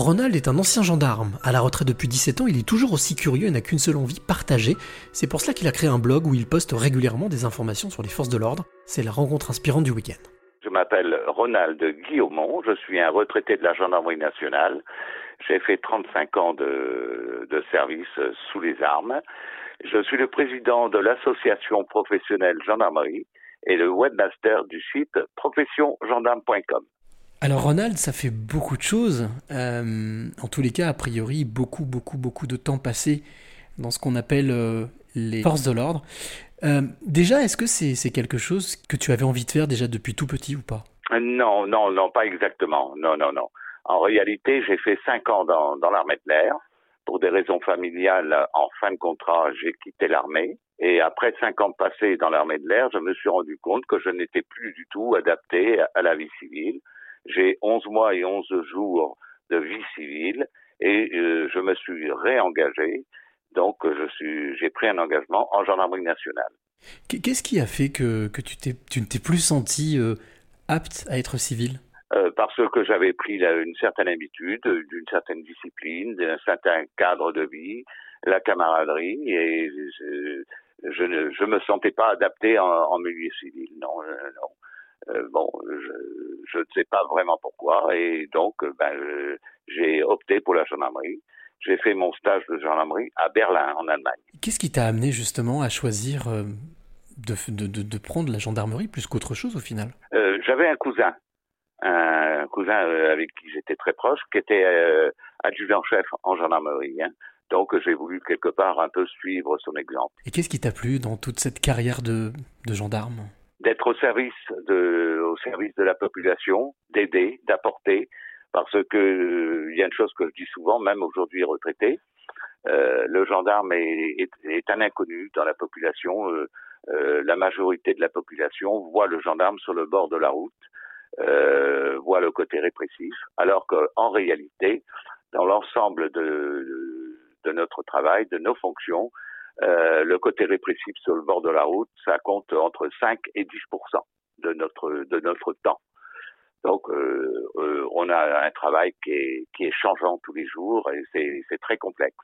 Ronald est un ancien gendarme. À la retraite depuis 17 ans, il est toujours aussi curieux et n'a qu'une seule envie, partager. C'est pour cela qu'il a créé un blog où il poste régulièrement des informations sur les forces de l'ordre. C'est la rencontre inspirante du week-end. Je m'appelle Ronald Guillaumont, je suis un retraité de la gendarmerie nationale. J'ai fait 35 ans de, de service sous les armes. Je suis le président de l'association professionnelle gendarmerie et le webmaster du site professiongendarme.com. Alors Ronald, ça fait beaucoup de choses. Euh, en tous les cas, a priori, beaucoup, beaucoup, beaucoup de temps passé dans ce qu'on appelle euh, les forces de l'ordre. Euh, déjà, est-ce que c'est quelque chose que tu avais envie de faire déjà depuis tout petit ou pas? Non, non, non, pas exactement. Non, non, non. En réalité, j'ai fait cinq ans dans, dans l'armée de l'air. Pour des raisons familiales, en fin de contrat, j'ai quitté l'armée. Et après cinq ans passés dans l'armée de l'air, je me suis rendu compte que je n'étais plus du tout adapté à la vie civile j'ai 11 mois et 11 jours de vie civile et euh, je me suis réengagé. Donc, je suis, j'ai pris un engagement en gendarmerie nationale. Qu'est-ce qui a fait que, que tu, t'es, tu ne t'es plus senti euh, apte à être civil euh, Parce que j'avais pris une certaine habitude, d'une certaine discipline, d'un certain cadre de vie, la camaraderie, et je, je ne je me sentais pas adapté en, en milieu civil. Non, non. Euh, bon, je, ne sais pas vraiment pourquoi, et donc ben, j'ai opté pour la gendarmerie. J'ai fait mon stage de gendarmerie à Berlin, en Allemagne. Qu'est-ce qui t'a amené justement à choisir euh, de, de, de, prendre la gendarmerie plus qu'autre chose au final? Euh, J'avais un cousin, un cousin avec qui j'étais très proche, qui était adjudant-chef en gendarmerie. Hein. Donc j'ai voulu quelque part un peu suivre son exemple. Et qu'est-ce qui t'a plu dans toute cette carrière de, de gendarme? D'être au service de, au service de la population, d'aider, d'apporter, parce que il y a une chose que je dis souvent, même aujourd'hui retraité, euh, le gendarme est, est, est, un inconnu dans la population. Euh, euh, la majorité de la population voit le gendarme sur le bord de la route, euh, voit le côté répressif, alors qu'en réalité, dans l'ensemble de, de, notre travail, de nos fonctions, euh, le côté répressif sur le bord de la route, ça compte entre 5 et 10 de notre de notre temps. Donc, euh, euh, on a un travail qui est, qui est changeant tous les jours et c'est très complexe.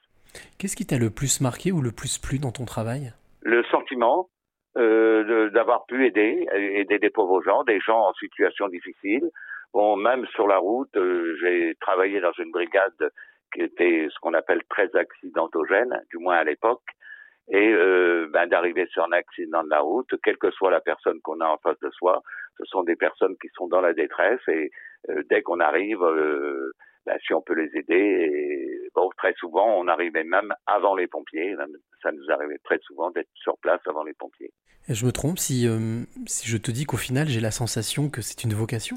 Qu'est-ce qui t'a le plus marqué ou le plus plu dans ton travail? Le sentiment euh, d'avoir pu aider, aider des pauvres gens, des gens en situation difficile. Bon, même sur la route, euh, j'ai travaillé dans une brigade qui était ce qu'on appelle très accidentogène, du moins à l'époque, et euh, ben, d'arriver sur un accident de la route, quelle que soit la personne qu'on a en face de soi, ce sont des personnes qui sont dans la détresse et euh, dès qu'on arrive, euh, ben, si on peut les aider, et, bon, très souvent on arrivait même avant les pompiers, ça nous arrivait très souvent d'être sur place avant les pompiers. Et je me trompe si, si je te dis qu'au final j'ai la sensation que c'est une vocation?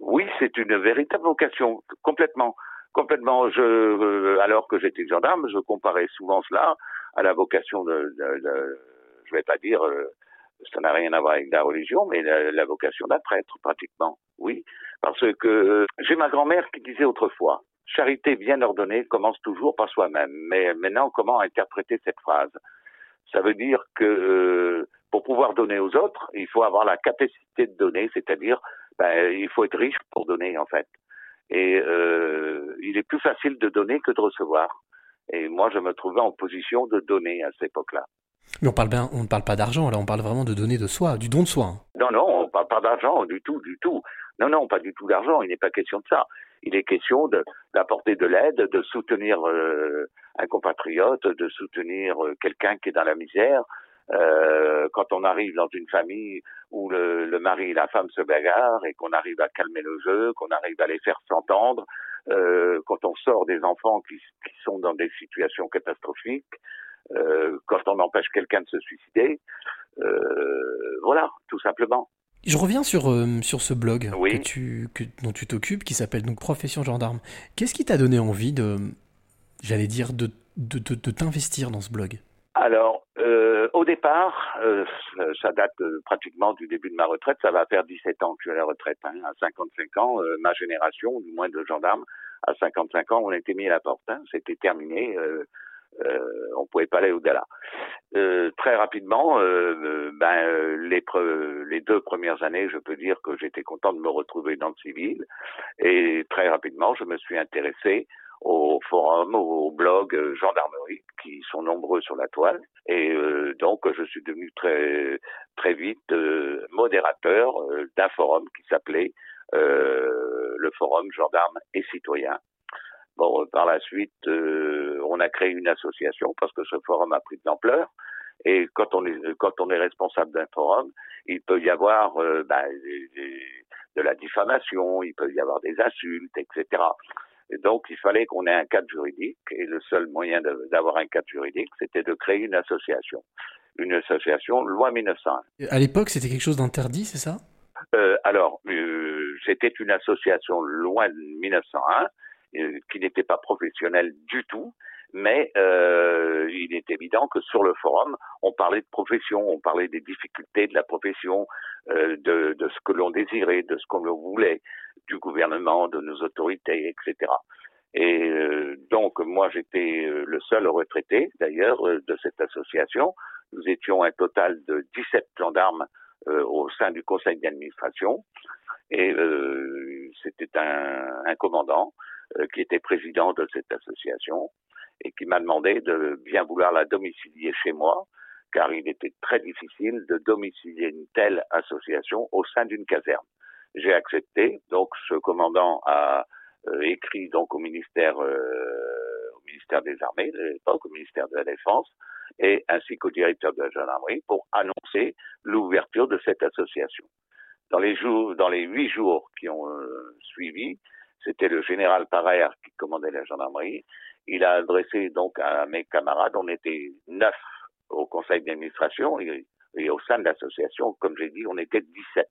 Oui, c'est une véritable vocation, complètement. Complètement. Je, alors que j'étais gendarme, je comparais souvent cela à la vocation de, de, de je vais pas dire, euh, ça n'a rien à voir avec la religion, mais la, vocation d'un prêtre, pratiquement. Oui, parce que euh, j'ai ma grand-mère qui disait autrefois, charité bien ordonnée commence toujours par soi-même. Mais maintenant, comment interpréter cette phrase? Ça veut dire que euh, pour pouvoir donner aux autres, il faut avoir la capacité de donner, c'est-à-dire, ben, il faut être riche pour donner, en fait. Et euh, il est plus facile de donner que de recevoir. Et moi, je me trouvais en position de donner à cette époque-là. Mais on parle bien, on ne parle pas d'argent, là, on parle vraiment de donner de soi, du don de soi. Hein. Non, non, on ne parle pas d'argent du tout, du tout. Non, non, pas du tout d'argent. Il n'est pas question de ça. Il est question d'apporter de, l'aide, de soutenir euh, un compatriote, de soutenir euh, quelqu'un qui est dans la misère. Euh, quand on arrive dans une famille où le, le mari et la femme se bagarrent et qu'on arrive à calmer le jeu, qu'on arrive à les faire s'entendre, euh, quand on sort des enfants qui, qui, sont dans des situations catastrophiques, euh, quand on empêche quelqu'un de se suicider, euh, voilà, tout simplement. Je reviens sur, euh, sur ce blog que tu, que, dont tu t'occupes, qui s'appelle donc Profession Gendarme. Qu'est-ce qui t'a donné envie de, j'allais dire, de, de, de, de t'investir dans ce blog? Alors, euh, au départ, euh, ça date euh, pratiquement du début de ma retraite. Ça va faire 17 ans que je suis à la retraite. Hein. À 55 ans, euh, ma génération, du moins de gendarmes, à 55 ans, on était mis à la porte. Hein. C'était terminé. Euh, on pouvait pas aller au-delà. Euh, très rapidement, euh, ben, les, les deux premières années, je peux dire que j'étais content de me retrouver dans le civil. Et très rapidement, je me suis intéressé aux forums, aux blogs gendarmerie, qui sont nombreux sur la toile. Et donc, je suis devenu très très vite modérateur d'un forum qui s'appelait le forum gendarme et citoyen Bon, par la suite, euh, on a créé une association parce que ce forum a pris de l'ampleur. Et quand on est quand on est responsable d'un forum, il peut y avoir euh, ben, de la diffamation, il peut y avoir des insultes, etc. Et donc, il fallait qu'on ait un cadre juridique. Et le seul moyen d'avoir un cadre juridique, c'était de créer une association. Une association loi 1901. À l'époque, c'était quelque chose d'interdit, c'est ça? Euh, Alors, euh, c'était une association loi 1901 euh, qui n'était pas professionnel du tout, mais euh, il est évident que sur le forum, on parlait de profession, on parlait des difficultés de la profession, euh, de, de, ce que l'on désirait, de ce qu'on voulait, du gouvernement, de nos autorités, etc. Et euh, donc, moi, j'étais euh, le seul retraité, d'ailleurs, de cette association. Nous étions un total de 17 gendarmes au sein du conseil d'administration. Et c'était un, un commandant euh, qui était président de cette association et qui m'a demandé de bien vouloir la domicilier chez moi, car il était très difficile de domicilier une telle association au sein d'une caserne. J'ai accepté, donc ce commandant a euh, écrit donc au ministère, euh, au ministère des Armées de l'époque, au ministère de la Défense, et ainsi qu'au directeur de la gendarmerie pour annoncer l'ouverture de cette association. Dans les jours, dans les huit jours qui ont suivi, c'était le général Parer qui commandait la gendarmerie. Il a adressé donc à mes camarades, on était neuf au conseil d'administration et, au sein de l'association, comme j'ai dit, on était 17.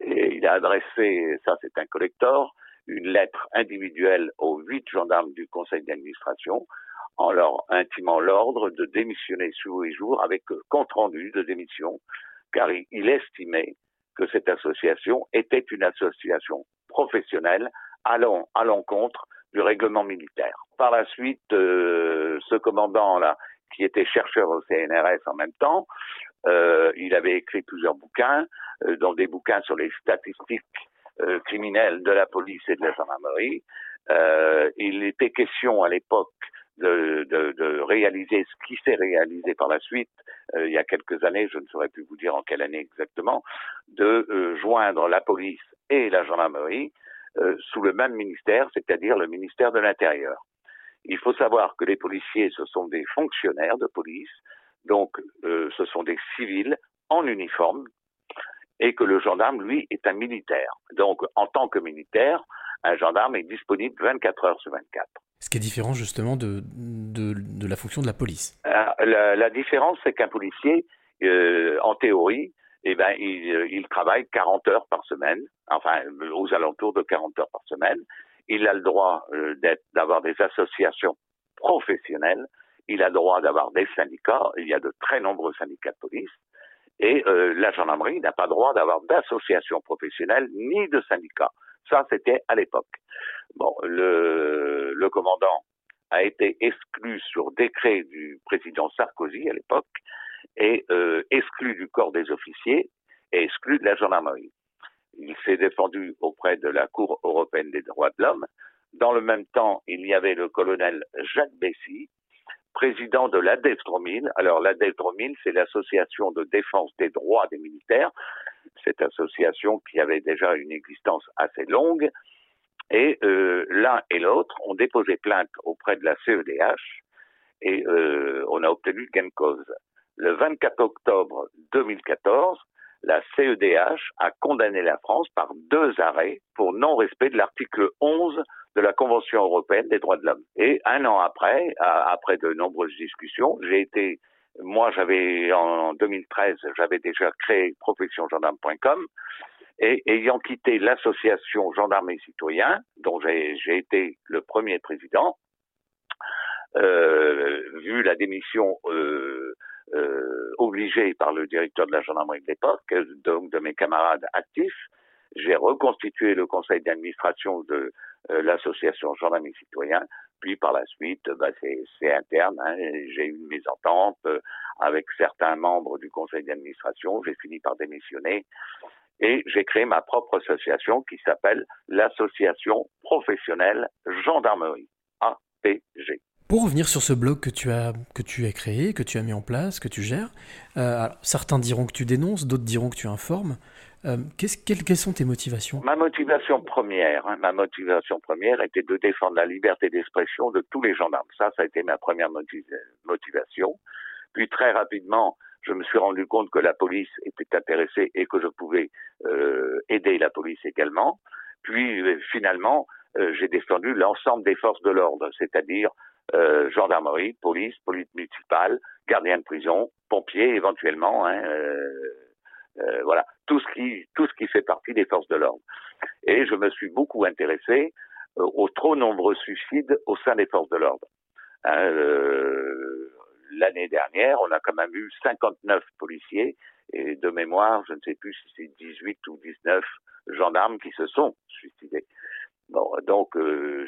Et il a adressé, ça c'est un collector, une lettre individuelle aux huit gendarmes du conseil d'administration en leur intimant l'ordre de démissionner sous les jours avec compte rendu de démission, car il estimait que cette association était une association professionnelle allant à l'encontre du règlement militaire. Par la suite, euh, ce commandant-là, qui était chercheur au CNRS en même temps, euh, il avait écrit plusieurs bouquins, euh, dont des bouquins sur les statistiques criminelles de la police et de la gendarmerie. il était question à l'époque de, réaliser ce qui s'est réalisé par la suite, il y a quelques années, je ne saurais plus vous dire en quelle année exactement, de joindre la police et la gendarmerie sous le même ministère, c'est-à-dire le ministère de l'Intérieur. Il faut savoir que les policiers, ce sont des fonctionnaires de police, donc euh, ce sont des civils en uniforme, et que le gendarme, lui, est un militaire. Donc, en tant que militaire, un gendarme est disponible 24 heures sur 24. Ce qui est différent justement de, de, de la fonction de la police. Euh, la, la, différence, c'est qu'un policier, euh, en théorie, eh ben, il, euh, il, travaille 40 heures par semaine, enfin aux alentours de 40 heures par semaine. Il a le droit euh, d'avoir des associations professionnelles. Il a le droit d'avoir des syndicats. Il y a de très nombreux syndicats de police. Et euh, la gendarmerie n'a pas le droit d'avoir d'associations professionnelles ni de syndicats. Ça, c'était à l'époque. Bon, le, le commandant a été exclu sur décret du président Sarkozy à l'époque est euh, exclu du corps des officiers et exclu de la gendarmerie. Il s'est défendu auprès de la Cour européenne des droits de l'homme. Dans le même temps, il y avait le colonel Jacques Bessy, président de l'ADEF-3000. Alors l'ADEF-3000, c'est l'association de défense des droits des militaires. Cette association qui avait déjà une existence assez longue. Et euh, l'un et l'autre ont déposé plainte auprès de la CEDH et euh, on a obtenu gain de cause. Le 24 octobre 2014, la CEDH a condamné la France par deux arrêts pour non-respect de l'article 11 de la Convention européenne des droits de l'homme. Et un an après, après de nombreuses discussions, j'ai été, moi j'avais, en 2013, j'avais déjà créé professiongendarme.com et ayant quitté l'association Gendarmes et Citoyens, dont j'ai été le premier président, euh, vu la démission euh, euh, obligé par le directeur de la gendarmerie de l'époque, donc de mes camarades actifs, j'ai reconstitué le conseil d'administration de l'association Gendarmerie Citoyen. Puis par la suite, bah, c'est interne. Hein. J'ai eu mes ententes avec certains membres du conseil d'administration. J'ai fini par démissionner et j'ai créé ma propre association qui s'appelle l'Association professionnelle gendarmerie, APG. Pour revenir sur ce blog que tu as, que tu as créé, que tu as mis en place, que tu gères, euh, certains diront que tu dénonces, d'autres diront que tu informes. Euh, quelles, sont tes motivations? Ma motivation première, hein, ma motivation première était de défendre la liberté d'expression de tous les gendarmes. Ça, ça a été ma première motivation. Puis très rapidement, je me suis rendu compte que la police était intéressée et que je pouvais euh, aider la police également. Puis finalement, j'ai défendu l'ensemble des forces de l'ordre, c'est-à-dire euh, gendarmerie, police, police municipale, gardien de prison, pompiers éventuellement, hein, euh, euh, voilà, tout ce qui tout ce qui fait partie des forces de l'ordre. Et je me suis beaucoup intéressé aux trop nombreux suicides au sein des forces de l'ordre. Hein, L'année dernière, on a quand même eu 59 policiers et de mémoire, je ne sais plus si c'est 18 ou 19 gendarmes qui se sont suicidés. Bon, donc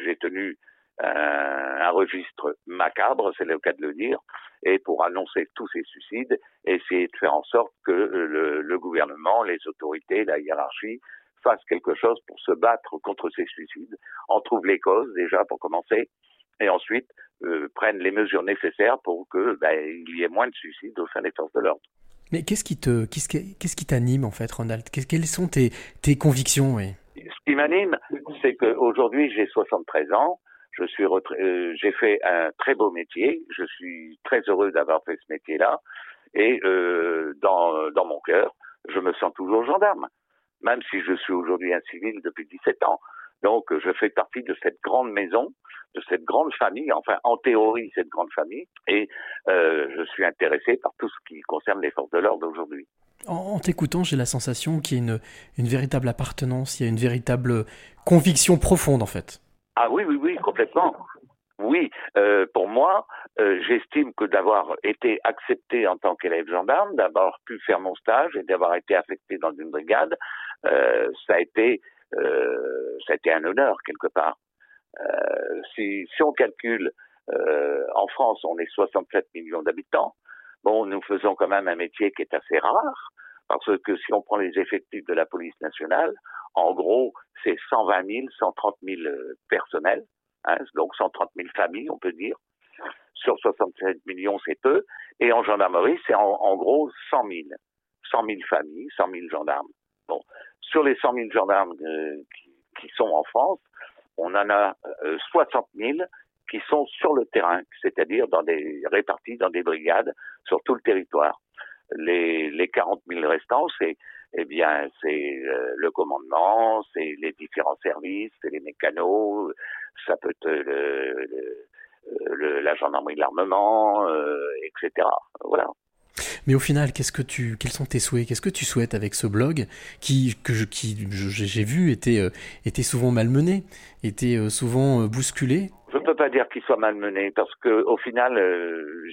j'ai tenu un, registre macabre, c'est le cas de le dire, et pour annoncer tous ces suicides, essayer de faire en sorte que le, le gouvernement, les autorités, la hiérarchie fassent quelque chose pour se battre contre ces suicides, en trouvent les causes déjà pour commencer, et ensuite euh, prennent les mesures nécessaires pour que ben, il y ait moins de suicides au sein des forces de l'ordre. Mais qu'est-ce qui te, qu'est-ce qui t'anime en fait, Ronald? Quelles sont tes, tes convictions Ce qui m'anime, c'est qu'aujourd'hui j'ai 73 ans. Je suis euh, j'ai fait un très beau métier. Je suis très heureux d'avoir fait ce métier-là. Et euh, dans, mon cœur, je me sens toujours gendarme, même si je suis aujourd'hui un civil depuis 17 ans. Donc, je fais partie de cette grande maison, de cette grande famille, enfin, en théorie, cette grande famille, et euh, je suis intéressé par tout ce qui concerne les forces de l'ordre aujourd'hui. En, t'écoutant, j'ai la sensation qu'il y a une véritable appartenance, il y a une véritable conviction profonde, en fait. Ah oui, oui, oui, complètement. Oui, euh, pour moi, euh, j'estime que d'avoir été accepté en tant qu'élève gendarme, d'avoir pu faire mon stage et d'avoir été affecté dans une brigade, euh, ça a été, euh, ça a été un honneur quelque part. Euh, si, si on calcule, euh, en France, on est 67 millions d'habitants. Bon, nous faisons quand même un métier qui est assez rare, parce que si on prend les effectifs de la police nationale, en gros, c'est 120 000, 130 000 personnels, hein, donc 130 000 familles, on peut dire. Sur 67 millions, c'est peu. Et en gendarmerie, c'est en, gros 100 000. 100 000 familles, 100 000 gendarmes. Bon, sur les 100 000 gendarmes euh, qui, qui, sont en France, on en a 60 euh, 000 qui sont sur le terrain, c'est-à-dire dans des répartis dans des brigades sur tout le territoire. Les, les 40 000 restants, c'est eh bien, c'est euh, le commandement, c'est les différents services, c'est les mécanos, ça peut être le, le, la gendarmerie de l'armement, euh, etc. Voilà. Mais au final, qu'est-ce que tu, quels sont tes souhaits? Qu'est-ce que tu souhaites avec ce blog qui, que je, qui, j'ai vu, était, euh, était souvent malmené, était euh, souvent euh, bousculé? Je ne peux pas dire qu'il soit malmené parce que au final,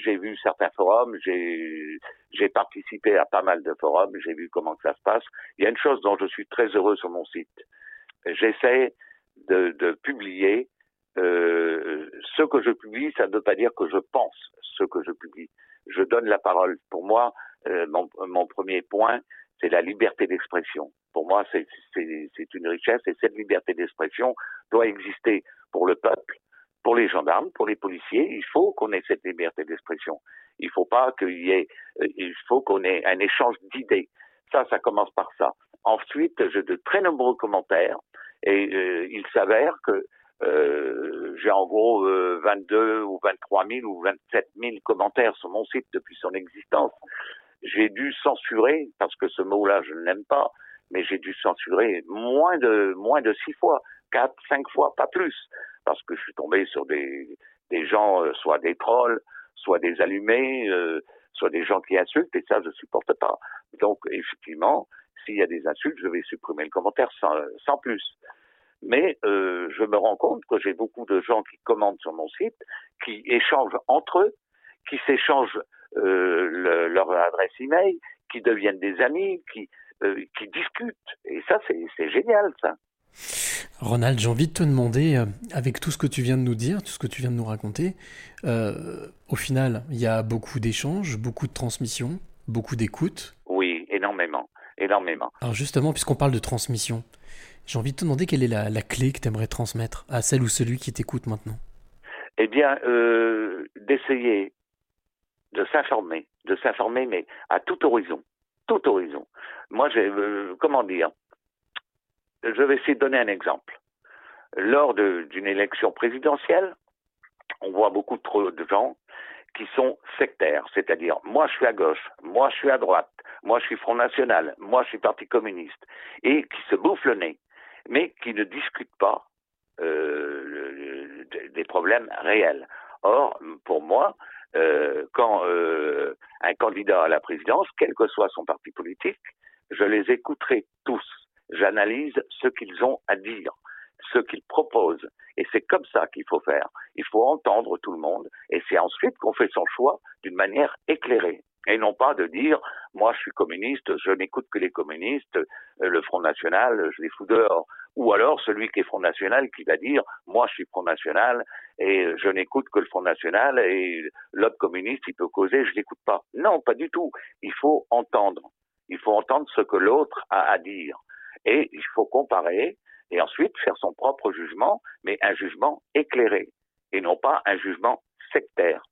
j'ai vu certains forums, j'ai, j'ai participé à pas mal de forums, j'ai vu comment ça se passe. Il y a une chose dont je suis très heureux sur mon site. J'essaie de, de publier euh, ce que je publie, ça ne veut pas dire que je pense ce que je publie je donne la parole. Pour moi, euh, mon, mon, premier point, c'est la liberté d'expression. Pour moi, c'est une richesse et cette liberté d'expression doit exister pour le peuple, pour les gendarmes, pour les policiers. Il faut qu'on ait cette liberté d'expression. Il faut pas qu'il y ait, euh, il faut qu'on ait un échange d'idées. Ça, ça commence par ça. Ensuite, j'ai de très nombreux commentaires et euh, il s'avère que euh, j'ai en gros 22 euh, ou 23 000 ou 27 000 commentaires sur mon site depuis son existence. J'ai dû censurer, parce que ce mot-là, je ne l'aime pas, mais j'ai dû censurer moins de moins de six fois, quatre, cinq fois, pas plus, parce que je suis tombé sur des gens, euh, soit des trolls, soit des allumés, euh, soit des gens qui insultent, et ça, je supporte pas. Donc, effectivement, s'il y a des insultes, je vais supprimer le commentaire sans, plus. Mais euh, je me rends compte que j'ai beaucoup de gens qui commandent sur mon site, qui échangent entre eux, qui s'échangent leur adresse email, qui deviennent des amis, qui, qui discutent. Et ça, c'est génial, ça. Ronald, j'ai envie de te demander, euh, avec tout ce que tu viens de nous dire, tout ce que tu viens de nous raconter, euh, au final, il y a beaucoup d'échanges, beaucoup de transmissions, beaucoup d'écoutes. Oui, énormément, énormément. Alors justement, puisqu'on parle de transmission, j'ai envie de te demander quelle est la, clé que tu aimerais transmettre à celle ou celui qui t'écoute maintenant. Eh bien, euh, d'essayer de s'informer, de s'informer, mais à tout horizon, tout horizon. Moi, j'ai, comment dire, je vais essayer de donner un exemple. Lors d'une élection présidentielle, on voit beaucoup trop de gens qui sont sectaires, c'est-à-dire moi je suis à gauche, moi je suis à droite, moi je suis Front National, moi je suis Parti communiste, et qui se bouffent le nez, mais qui ne discutent pas euh, des problèmes réels. Or, pour moi, euh, quand euh, un candidat à la présidence, quel que soit son parti politique, je les écouterai j'analyse ce qu'ils ont à dire, ce qu'ils proposent. Et c'est comme ça qu'il faut faire. Il faut entendre tout le monde et c'est ensuite qu'on fait son choix d'une manière éclairée. Et non pas de dire, moi je suis communiste, je n'écoute que les communistes, euh, le Front National, je les fous dehors. Ou alors celui qui est Front National qui va dire, moi je suis Front National et je n'écoute que le Front National et l'autre communiste il peut causer, je n'écoute pas. Non, pas du tout. Il faut entendre. Il faut entendre ce que l'autre a à dire. Et il faut comparer et ensuite faire son propre jugement, mais un jugement éclairé et non pas un jugement sectaire.